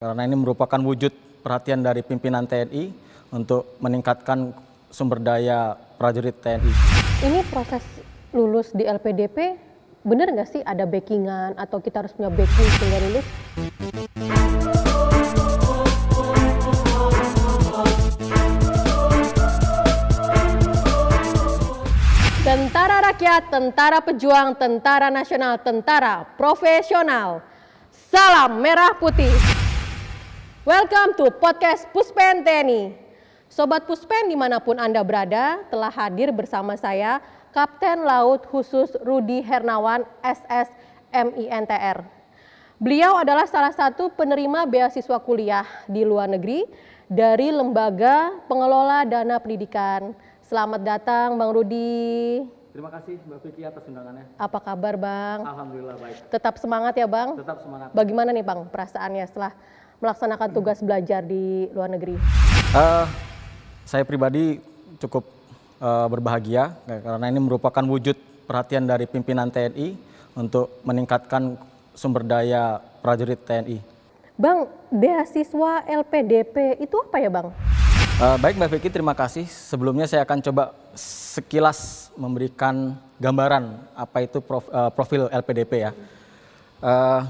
karena ini merupakan wujud perhatian dari pimpinan TNI untuk meningkatkan sumber daya prajurit TNI. Ini proses lulus di LPDP bener nggak sih ada backingan atau kita harus punya backing sehingga lulus? Tentara rakyat, tentara pejuang, tentara nasional, tentara profesional. Salam merah putih. Welcome to podcast Puspen TNI. Sobat Puspen di mana pun Anda berada telah hadir bersama saya Kapten Laut Khusus Rudi Hernawan SS MINTR. Beliau adalah salah satu penerima beasiswa kuliah di luar negeri dari Lembaga Pengelola Dana Pendidikan. Selamat datang Bang Rudi. Terima kasih Mbak Vicky atas undangannya. Apa kabar Bang? Alhamdulillah baik. Tetap semangat ya Bang? Tetap semangat. Bagaimana nih Bang perasaannya setelah melaksanakan tugas belajar di luar negeri? Uh, saya pribadi cukup uh, berbahagia karena ini merupakan wujud perhatian dari pimpinan TNI untuk meningkatkan sumber daya prajurit TNI. Bang, beasiswa LPDP itu apa ya Bang? Uh, baik Mbak Vicky, terima kasih. Sebelumnya saya akan coba sekilas memberikan gambaran apa itu prof, uh, profil LPDP ya. Uh,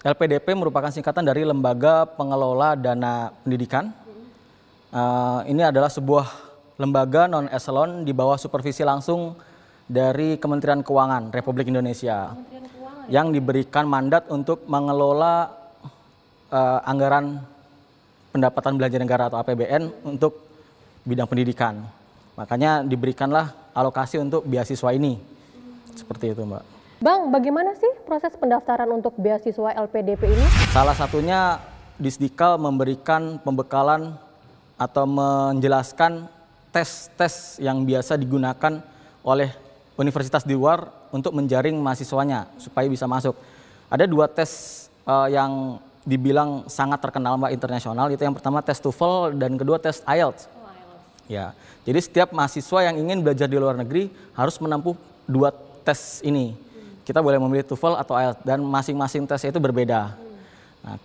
LPDP merupakan singkatan dari Lembaga Pengelola Dana Pendidikan. Uh, ini adalah sebuah lembaga non eselon di bawah supervisi langsung dari Kementerian Keuangan Republik Indonesia Keuangan. yang diberikan mandat untuk mengelola uh, anggaran pendapatan belanja negara atau APBN untuk bidang pendidikan. Makanya diberikanlah alokasi untuk beasiswa ini. Seperti itu, Mbak. Bang, bagaimana sih proses pendaftaran untuk beasiswa LPDP ini? Salah satunya Disdikal memberikan pembekalan atau menjelaskan tes-tes yang biasa digunakan oleh universitas di luar untuk menjaring mahasiswanya supaya bisa masuk. Ada dua tes uh, yang dibilang sangat terkenal mbak internasional itu yang pertama tes TOEFL dan kedua tes IELTS. Oh, IELTS. Ya, jadi setiap mahasiswa yang ingin belajar di luar negeri harus menempuh dua tes ini. Kita boleh memilih TOEFL atau IELTS dan masing-masing tes itu berbeda. Hmm. Nah,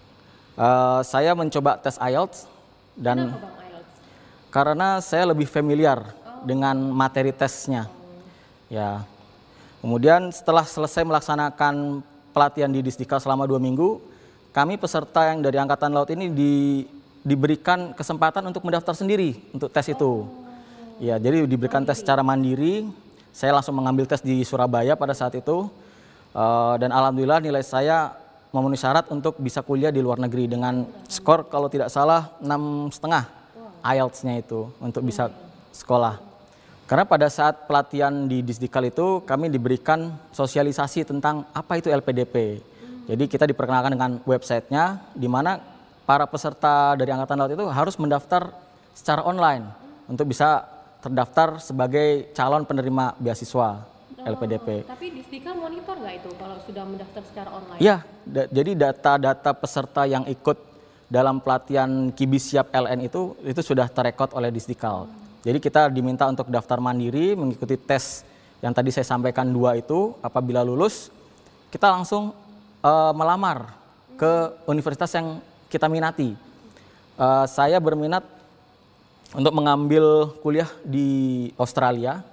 uh, saya mencoba tes IELTS dan IELTS? karena saya lebih familiar oh. dengan materi tesnya. Hmm. Ya, kemudian setelah selesai melaksanakan pelatihan di Disdikal selama dua minggu, kami peserta yang dari Angkatan Laut ini di, diberikan kesempatan untuk mendaftar sendiri untuk tes itu. Ya, jadi diberikan tes secara mandiri. Saya langsung mengambil tes di Surabaya pada saat itu. Uh, dan alhamdulillah nilai saya memenuhi syarat untuk bisa kuliah di luar negeri dengan skor kalau tidak salah enam setengah IELTS-nya itu untuk bisa sekolah. Karena pada saat pelatihan di Disdikal itu kami diberikan sosialisasi tentang apa itu LPDP jadi kita diperkenalkan dengan websitenya di mana para peserta dari Angkatan Laut itu harus mendaftar secara online untuk bisa terdaftar sebagai calon penerima beasiswa LPDP. Tapi Disdika monitor nggak itu kalau sudah mendaftar secara online? Iya, da jadi data-data peserta yang ikut dalam pelatihan Kibisiap LN itu itu sudah terekod oleh Disdikal. Hmm. Jadi kita diminta untuk daftar mandiri mengikuti tes yang tadi saya sampaikan dua itu. Apabila lulus, kita langsung uh, melamar ke universitas yang kita minati. Uh, saya berminat untuk mengambil kuliah di Australia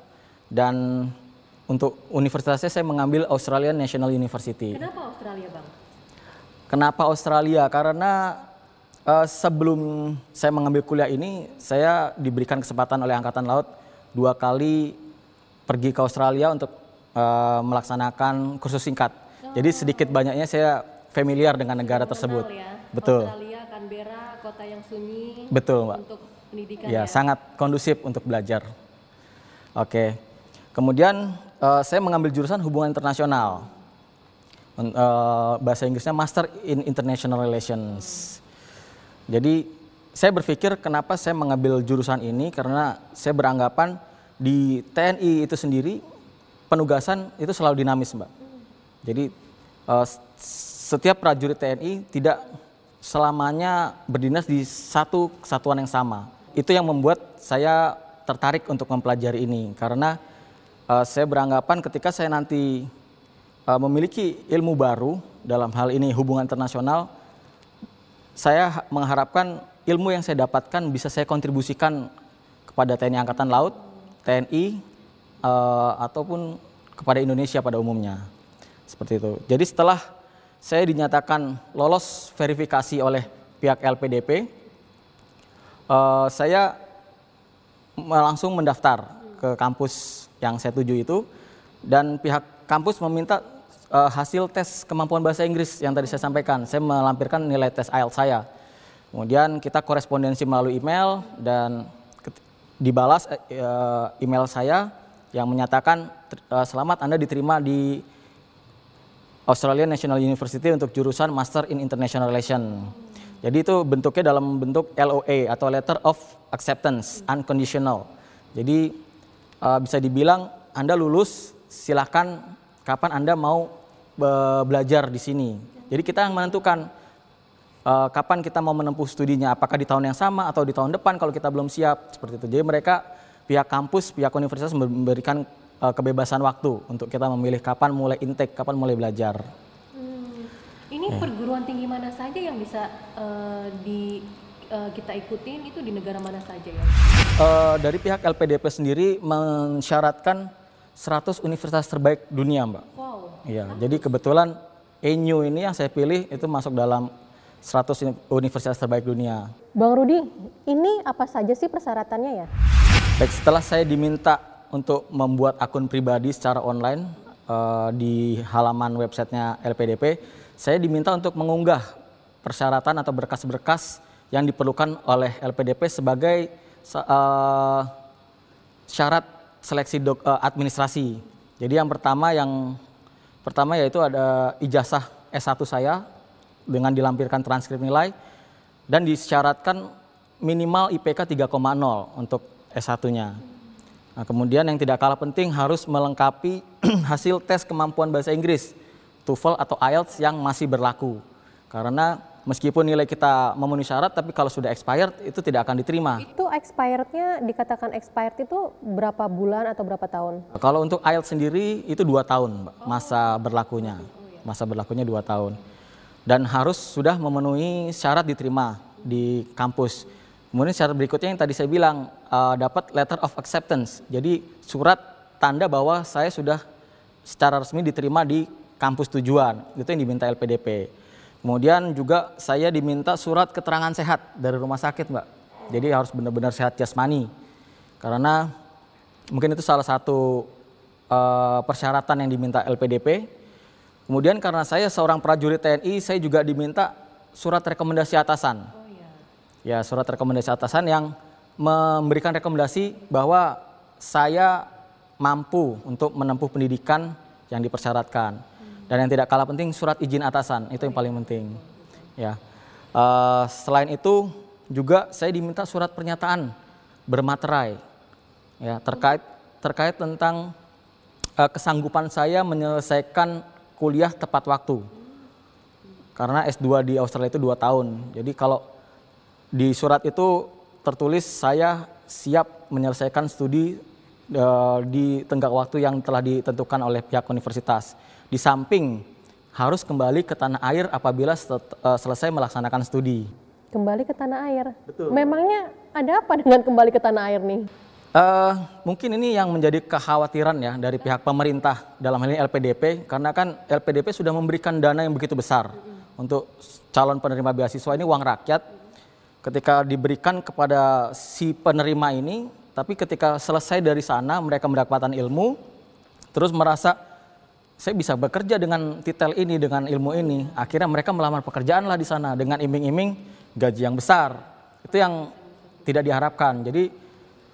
dan untuk universitasnya saya mengambil Australian National University. Kenapa Australia, Bang? Kenapa Australia? Karena uh, sebelum saya mengambil kuliah ini, saya diberikan kesempatan oleh Angkatan Laut dua kali pergi ke Australia untuk uh, melaksanakan kursus singkat. Jadi sedikit banyaknya saya familiar dengan negara tersebut. Ya. Betul. Australia, Canberra, kota yang sunyi. Betul, Mbak. Untuk pendidikan. Ya, ya, sangat kondusif untuk belajar. Oke. Kemudian uh, saya mengambil jurusan hubungan internasional. Uh, bahasa Inggrisnya Master in International Relations. Jadi saya berpikir kenapa saya mengambil jurusan ini karena saya beranggapan di TNI itu sendiri penugasan itu selalu dinamis, Mbak. Jadi uh, setiap prajurit TNI tidak selamanya berdinas di satu kesatuan yang sama. Itu yang membuat saya tertarik untuk mempelajari ini karena uh, saya beranggapan ketika saya nanti uh, memiliki ilmu baru dalam hal ini hubungan internasional saya mengharapkan ilmu yang saya dapatkan bisa saya kontribusikan kepada TNI Angkatan Laut, TNI, uh, ataupun kepada Indonesia pada umumnya. Seperti itu. Jadi setelah saya dinyatakan lolos verifikasi oleh pihak LPDP, uh, saya langsung mendaftar ke kampus yang saya tuju itu dan pihak kampus meminta uh, hasil tes kemampuan bahasa Inggris yang tadi saya sampaikan. Saya melampirkan nilai tes IELTS saya. Kemudian kita korespondensi melalui email dan dibalas uh, email saya yang menyatakan uh, selamat Anda diterima di Australian National University untuk jurusan Master in International Relation. Jadi itu bentuknya dalam bentuk LOA atau Letter of Acceptance Unconditional. Jadi uh, bisa dibilang Anda lulus, silahkan kapan Anda mau uh, belajar di sini. Jadi kita yang menentukan uh, kapan kita mau menempuh studinya, apakah di tahun yang sama atau di tahun depan kalau kita belum siap seperti itu. Jadi mereka pihak kampus, pihak universitas memberikan uh, kebebasan waktu untuk kita memilih kapan mulai intake, kapan mulai belajar. Ini ya. perguruan tinggi mana saja yang bisa uh, di uh, kita ikutin itu di negara mana saja ya? Uh, dari pihak LPDP sendiri mensyaratkan 100 universitas terbaik dunia, Mbak. Wow. Iya, jadi kebetulan ENU ini yang saya pilih itu masuk dalam 100 universitas terbaik dunia. Bang Rudi, ini apa saja sih persyaratannya ya? Baik, setelah saya diminta untuk membuat akun pribadi secara online uh, di halaman websitenya LPDP, saya diminta untuk mengunggah persyaratan atau berkas-berkas yang diperlukan oleh LPDP sebagai uh, syarat seleksi dok, uh, administrasi. Jadi yang pertama yang pertama yaitu ada ijazah S1 saya dengan dilampirkan transkrip nilai dan disyaratkan minimal IPK 3,0 untuk S1-nya. Nah, kemudian yang tidak kalah penting harus melengkapi hasil tes kemampuan bahasa Inggris TOEFL atau IELTS yang masih berlaku. Karena meskipun nilai kita memenuhi syarat, tapi kalau sudah expired itu tidak akan diterima. Itu expirednya dikatakan expired itu berapa bulan atau berapa tahun? Kalau untuk IELTS sendiri itu dua tahun masa berlakunya, masa berlakunya dua tahun. Dan harus sudah memenuhi syarat diterima di kampus. Kemudian syarat berikutnya yang tadi saya bilang uh, dapat letter of acceptance. Jadi surat tanda bahwa saya sudah secara resmi diterima di kampus tujuan. Itu yang diminta LPDP. Kemudian juga saya diminta surat keterangan sehat dari rumah sakit, Mbak. Jadi harus benar-benar sehat jasmani. Karena mungkin itu salah satu uh, persyaratan yang diminta LPDP. Kemudian karena saya seorang prajurit TNI, saya juga diminta surat rekomendasi atasan. Oh, iya. Ya, surat rekomendasi atasan yang memberikan rekomendasi bahwa saya mampu untuk menempuh pendidikan yang dipersyaratkan. Dan yang tidak kalah penting surat izin atasan itu yang paling penting. Ya. Uh, selain itu juga saya diminta surat pernyataan bermaterai ya terkait terkait tentang uh, kesanggupan saya menyelesaikan kuliah tepat waktu. Karena S2 di Australia itu dua tahun. Jadi kalau di surat itu tertulis saya siap menyelesaikan studi uh, di tenggang waktu yang telah ditentukan oleh pihak universitas. Di samping harus kembali ke tanah air apabila eh, selesai melaksanakan studi. Kembali ke tanah air. Betul. Memangnya ada apa dengan kembali ke tanah air nih? Uh, mungkin ini yang menjadi kekhawatiran ya dari pihak pemerintah dalam hal ini LPDP karena kan LPDP sudah memberikan dana yang begitu besar mm-hmm. untuk calon penerima beasiswa ini uang rakyat ketika diberikan kepada si penerima ini tapi ketika selesai dari sana mereka mendapatkan ilmu terus merasa saya bisa bekerja dengan titel ini, dengan ilmu ini. Akhirnya mereka melamar pekerjaan lah di sana dengan iming-iming gaji yang besar. Itu yang tidak diharapkan. Jadi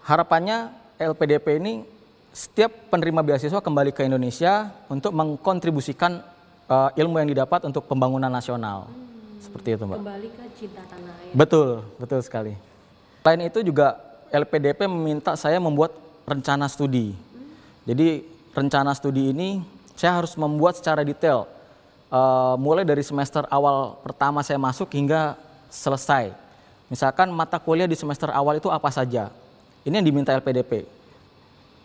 harapannya LPDP ini setiap penerima beasiswa kembali ke Indonesia untuk mengkontribusikan uh, ilmu yang didapat untuk pembangunan nasional. Hmm, Seperti itu, Mbak. Kembali ke cinta tanah air. Betul, betul sekali. Selain itu juga LPDP meminta saya membuat rencana studi. Hmm. Jadi rencana studi ini saya harus membuat secara detail uh, mulai dari semester awal pertama saya masuk hingga selesai. Misalkan mata kuliah di semester awal itu apa saja. Ini yang diminta LPDP.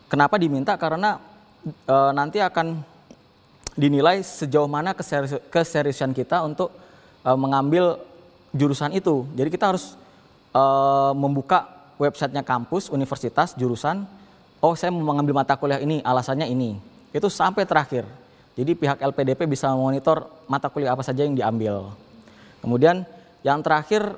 Kenapa diminta? Karena uh, nanti akan dinilai sejauh mana keseriusan kita untuk uh, mengambil jurusan itu. Jadi kita harus uh, membuka websitenya kampus, universitas, jurusan. Oh saya mau mengambil mata kuliah ini, alasannya ini. Itu sampai terakhir. Jadi pihak LPDP bisa memonitor mata kuliah apa saja yang diambil. Kemudian yang terakhir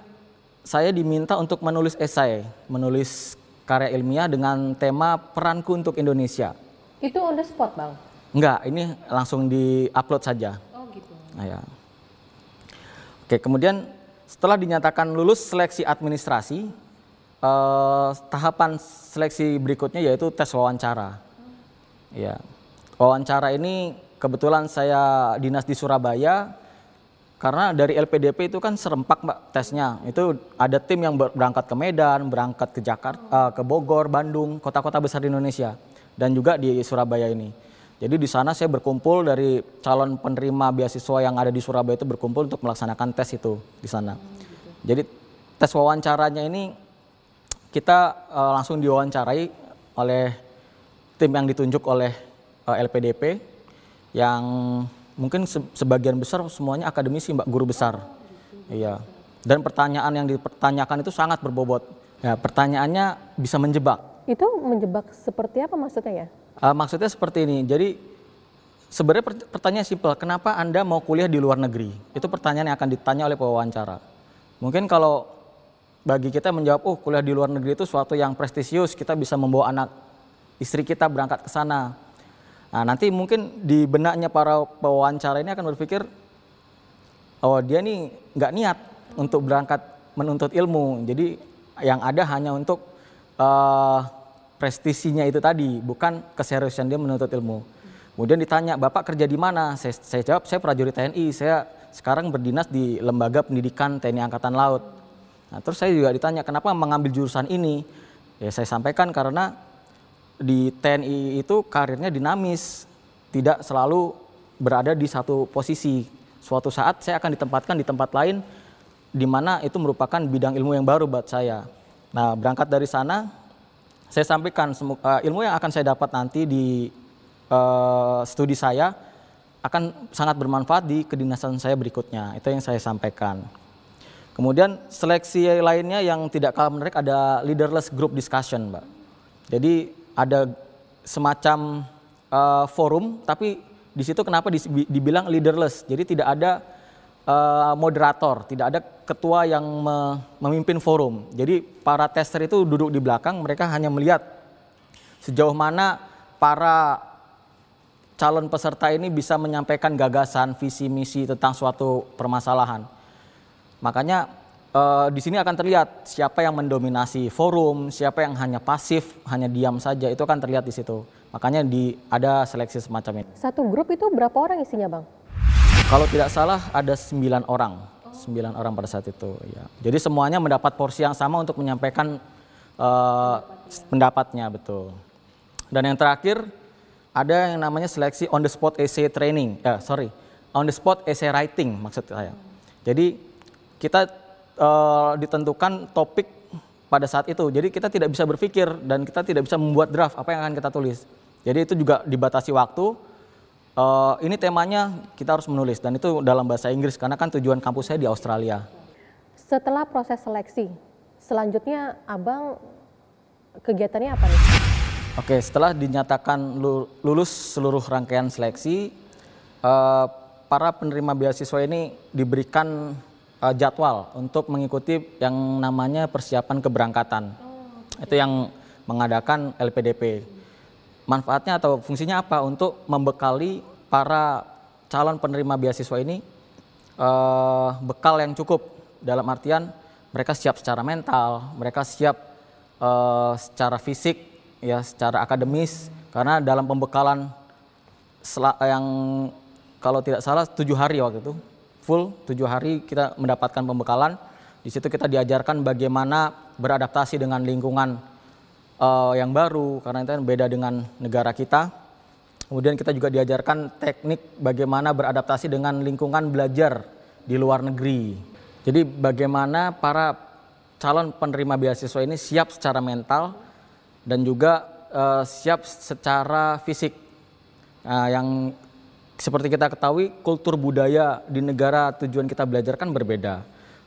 saya diminta untuk menulis esai, menulis karya ilmiah dengan tema peranku untuk Indonesia. Itu on the spot, Bang? Enggak, ini langsung di-upload saja. Oh gitu. Nah, ya. Oke, kemudian setelah dinyatakan lulus seleksi administrasi, eh, tahapan seleksi berikutnya yaitu tes wawancara. Ya, wawancara ini kebetulan saya dinas di Surabaya, karena dari LPDP itu kan serempak mbak tesnya. Itu ada tim yang berangkat ke Medan, berangkat ke Jakarta, uh, ke Bogor, Bandung, kota-kota besar di Indonesia, dan juga di Surabaya ini. Jadi di sana saya berkumpul dari calon penerima beasiswa yang ada di Surabaya itu berkumpul untuk melaksanakan tes itu di sana. Jadi tes wawancaranya ini kita uh, langsung diwawancarai oleh tim yang ditunjuk oleh uh, LPDP yang mungkin sebagian besar semuanya akademisi mbak guru besar. Iya. Dan pertanyaan yang dipertanyakan itu sangat berbobot. Ya pertanyaannya bisa menjebak. Itu menjebak seperti apa maksudnya ya? Uh, maksudnya seperti ini. Jadi sebenarnya pertanyaan simpel kenapa anda mau kuliah di luar negeri? Itu pertanyaan yang akan ditanya oleh pewawancara. Mungkin kalau bagi kita menjawab oh kuliah di luar negeri itu suatu yang prestisius kita bisa membawa anak istri kita berangkat ke sana Nah, nanti mungkin di benaknya para pewawancara ini akan berpikir, oh dia nih nggak niat untuk berangkat menuntut ilmu. Jadi yang ada hanya untuk uh, prestisinya itu tadi, bukan keseriusan dia menuntut ilmu. Kemudian ditanya, Bapak kerja di mana? Saya, saya jawab, saya prajurit TNI. Saya sekarang berdinas di Lembaga Pendidikan TNI Angkatan Laut. Nah, terus saya juga ditanya, kenapa mengambil jurusan ini? Ya saya sampaikan karena di TNI itu karirnya dinamis, tidak selalu berada di satu posisi. Suatu saat saya akan ditempatkan di tempat lain di mana itu merupakan bidang ilmu yang baru buat saya. Nah, berangkat dari sana, saya sampaikan uh, ilmu yang akan saya dapat nanti di uh, studi saya akan sangat bermanfaat di kedinasan saya berikutnya. Itu yang saya sampaikan. Kemudian seleksi lainnya yang tidak kalah menarik ada leaderless group discussion, Mbak. Jadi ada semacam uh, forum, tapi di situ kenapa dibilang leaderless? Jadi tidak ada uh, moderator, tidak ada ketua yang me memimpin forum. Jadi para tester itu duduk di belakang, mereka hanya melihat sejauh mana para calon peserta ini bisa menyampaikan gagasan, visi misi tentang suatu permasalahan. Makanya uh, di sini akan terlihat siapa yang mendominasi forum, siapa yang hanya pasif, hanya diam saja, itu akan terlihat di situ. Makanya di ada seleksi semacam ini. Satu grup itu berapa orang isinya, Bang? Kalau tidak salah ada sembilan orang, sembilan orang pada saat itu. Ya. Jadi semuanya mendapat porsi yang sama untuk menyampaikan uh, pendapatnya, betul. Dan yang terakhir ada yang namanya seleksi on the spot essay training, eh, sorry, on the spot essay writing maksud saya. Jadi kita uh, ditentukan topik pada saat itu. Jadi kita tidak bisa berpikir dan kita tidak bisa membuat draft apa yang akan kita tulis. Jadi itu juga dibatasi waktu. Uh, ini temanya kita harus menulis dan itu dalam bahasa Inggris karena kan tujuan kampus saya di Australia. Setelah proses seleksi, selanjutnya abang kegiatannya apa nih? Oke, setelah dinyatakan lulus seluruh rangkaian seleksi, uh, para penerima beasiswa ini diberikan uh, jadwal untuk mengikuti yang namanya persiapan keberangkatan. Oh, Itu yang mengadakan LPDP. Manfaatnya atau fungsinya apa? Untuk membekali para calon penerima beasiswa ini uh, bekal yang cukup dalam artian mereka siap secara mental, mereka siap uh, secara fisik, ya secara akademis. Karena dalam pembekalan yang kalau tidak salah tujuh hari waktu itu full tujuh hari kita mendapatkan pembekalan. Di situ kita diajarkan bagaimana beradaptasi dengan lingkungan uh, yang baru karena itu kan beda dengan negara kita. Kemudian kita juga diajarkan teknik bagaimana beradaptasi dengan lingkungan belajar di luar negeri. Jadi bagaimana para calon penerima beasiswa ini siap secara mental dan juga uh, siap secara fisik. Uh, yang seperti kita ketahui kultur budaya di negara tujuan kita belajar kan berbeda.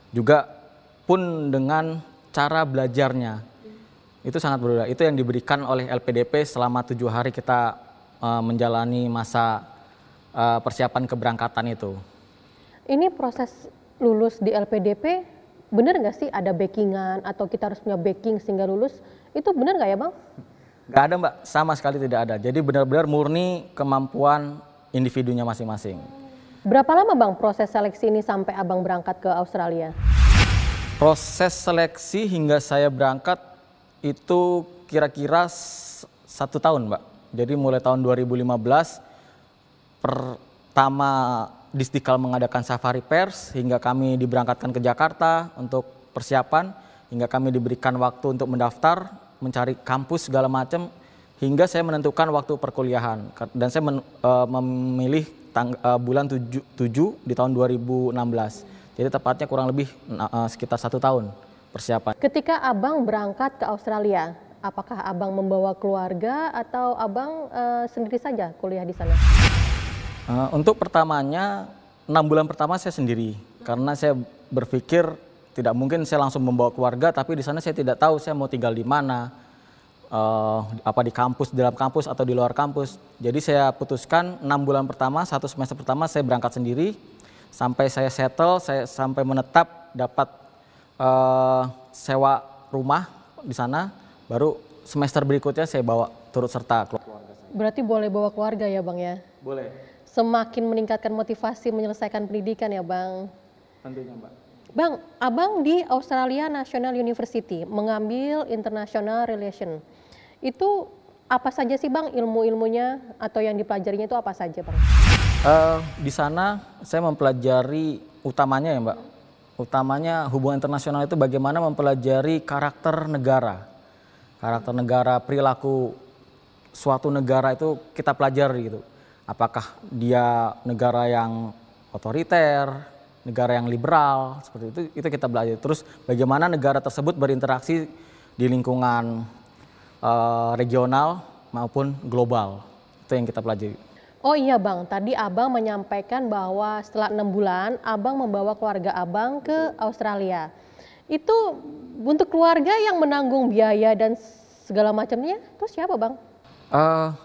juga pun dengan cara belajarnya itu sangat berbeda. Itu yang diberikan oleh LPDP selama tujuh hari kita uh, menjalani masa uh, persiapan keberangkatan itu. Ini proses lulus di LPDP benar nggak sih ada backingan atau kita harus punya backing sehingga lulus? Itu benar nggak ya bang? Gak ada mbak, sama sekali tidak ada. Jadi benar-benar murni kemampuan individunya masing-masing. Berapa lama bang proses seleksi ini sampai abang berangkat ke Australia? Proses seleksi hingga saya berangkat itu kira-kira satu tahun mbak. Jadi mulai tahun 2015 pertama Disdikal mengadakan safari pers hingga kami diberangkatkan ke Jakarta untuk persiapan hingga kami diberikan waktu untuk mendaftar mencari kampus segala macam hingga saya menentukan waktu perkuliahan dan saya men, uh, memilih tang, uh, bulan 7, 7 di tahun 2016 jadi tepatnya kurang lebih uh, sekitar satu tahun persiapan. Ketika abang berangkat ke Australia, apakah abang membawa keluarga atau abang uh, sendiri saja kuliah di sana? Uh, untuk pertamanya enam bulan pertama saya sendiri karena saya berpikir tidak mungkin saya langsung membawa keluarga tapi di sana saya tidak tahu saya mau tinggal di mana uh, apa di kampus di dalam kampus atau di luar kampus jadi saya putuskan enam bulan pertama satu semester pertama saya berangkat sendiri sampai saya settle saya sampai menetap dapat uh, sewa rumah di sana baru semester berikutnya saya bawa turut serta keluarga saya. Berarti boleh bawa keluarga ya bang ya? Boleh. Semakin meningkatkan motivasi menyelesaikan pendidikan ya bang? Tentunya mbak. Bang, abang di Australia National University mengambil International Relation. Itu apa saja sih bang ilmu-ilmunya atau yang dipelajarinya itu apa saja bang? Uh, di sana saya mempelajari utamanya ya mbak, utamanya hubungan internasional itu bagaimana mempelajari karakter negara, karakter negara, perilaku suatu negara itu kita pelajari gitu. Apakah dia negara yang otoriter, negara yang liberal seperti itu itu kita belajar terus bagaimana negara tersebut berinteraksi di lingkungan uh, regional maupun global itu yang kita pelajari. Oh iya bang, tadi abang menyampaikan bahwa setelah enam bulan abang membawa keluarga abang ke Australia. Itu untuk keluarga yang menanggung biaya dan segala macamnya, terus siapa bang? Uh,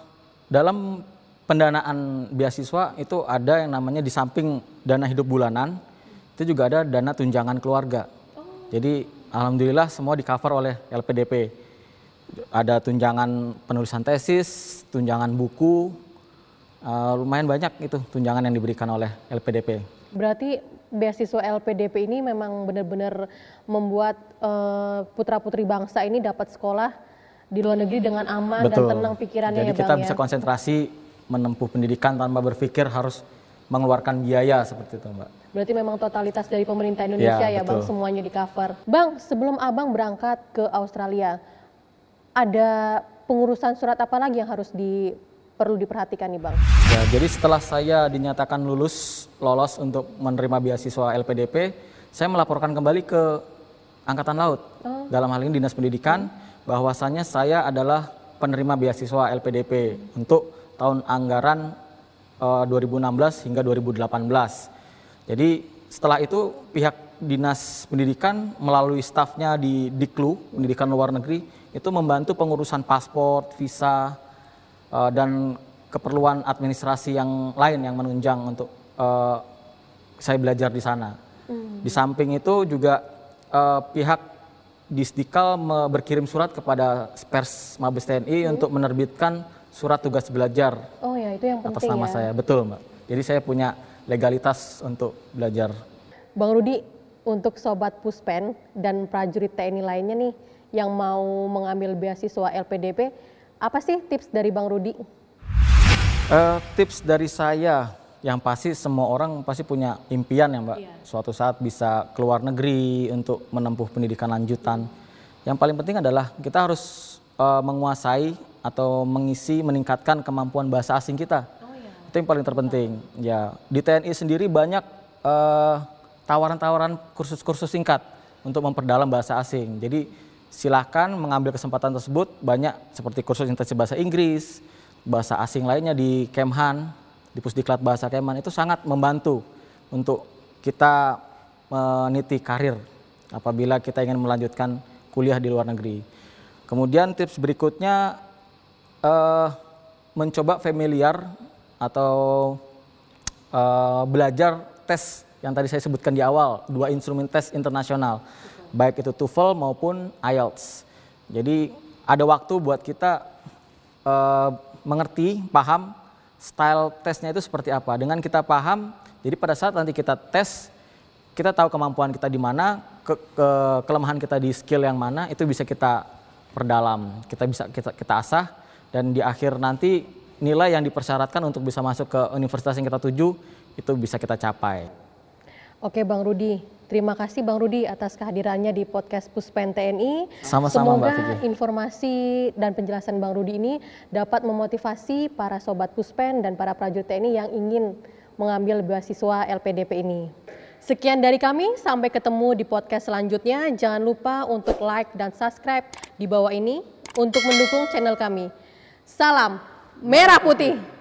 dalam pendanaan beasiswa itu ada yang namanya di samping dana hidup bulanan, itu juga ada dana tunjangan keluarga. Oh. Jadi alhamdulillah semua di cover oleh LPDP. Ada tunjangan penulisan tesis, tunjangan buku, uh, lumayan banyak itu tunjangan yang diberikan oleh LPDP. Berarti beasiswa LPDP ini memang benar-benar membuat uh, putra-putri bangsa ini dapat sekolah di luar negeri dengan aman Betul. dan tenang pikirannya Jadi ya kita Bang bisa ya? konsentrasi menempuh pendidikan tanpa berpikir harus mengeluarkan biaya seperti itu Mbak. Berarti memang totalitas dari pemerintah Indonesia ya, ya Bang semuanya di cover. Bang, sebelum Abang berangkat ke Australia, ada pengurusan surat apa lagi yang harus di perlu diperhatikan nih Bang? Ya, jadi setelah saya dinyatakan lulus lolos untuk menerima beasiswa LPDP, saya melaporkan kembali ke Angkatan Laut. Oh. Dalam hal ini Dinas Pendidikan bahwasannya saya adalah penerima beasiswa LPDP untuk tahun anggaran eh, 2016 hingga 2018. Jadi setelah itu pihak Dinas Pendidikan melalui stafnya di Diklu, Pendidikan Luar Negeri, itu membantu pengurusan paspor, visa, uh, dan keperluan administrasi yang lain yang menunjang untuk uh, saya belajar di sana. Hmm. Di samping itu juga uh, pihak Disdikal berkirim surat kepada Pers Mabes TNI hmm. untuk menerbitkan surat tugas belajar. Oh ya, itu yang penting atas nama ya. saya, betul mbak. Jadi saya punya legalitas untuk belajar. Bang Rudi, untuk sobat Puspen dan prajurit TNI lainnya nih yang mau mengambil beasiswa LPDP, apa sih tips dari Bang Rudi? Uh, tips dari saya yang pasti semua orang pasti punya impian ya Mbak. Iya. Suatu saat bisa keluar negeri untuk menempuh pendidikan lanjutan. Yang paling penting adalah kita harus uh, menguasai atau mengisi meningkatkan kemampuan bahasa asing kita. Oh, iya. Itu yang paling terpenting. Ya, di TNI sendiri banyak uh, tawaran-tawaran kursus-kursus singkat untuk memperdalam bahasa asing. Jadi silahkan mengambil kesempatan tersebut. Banyak seperti kursus intensif bahasa Inggris, bahasa asing lainnya di Kemhan di Pusdiklat Bahasa Keman itu sangat membantu untuk kita meniti karir apabila kita ingin melanjutkan kuliah di luar negeri. Kemudian tips berikutnya eh, mencoba familiar atau eh, belajar tes yang tadi saya sebutkan di awal, dua instrumen tes internasional, baik itu TOEFL maupun IELTS. Jadi ada waktu buat kita eh, mengerti, paham style tesnya itu seperti apa. Dengan kita paham, jadi pada saat nanti kita tes, kita tahu kemampuan kita di mana, ke, ke, kelemahan kita di skill yang mana, itu bisa kita perdalam, kita bisa kita, kita asah, dan di akhir nanti nilai yang dipersyaratkan untuk bisa masuk ke universitas yang kita tuju itu bisa kita capai. Oke Bang Rudi, terima kasih Bang Rudi atas kehadirannya di podcast Puspen TNI. Sama-sama Mbak Semoga Vicky. informasi dan penjelasan Bang Rudi ini dapat memotivasi para sobat Puspen dan para prajurit TNI yang ingin mengambil beasiswa LPDP ini. Sekian dari kami, sampai ketemu di podcast selanjutnya. Jangan lupa untuk like dan subscribe di bawah ini untuk mendukung channel kami. Salam Merah Putih.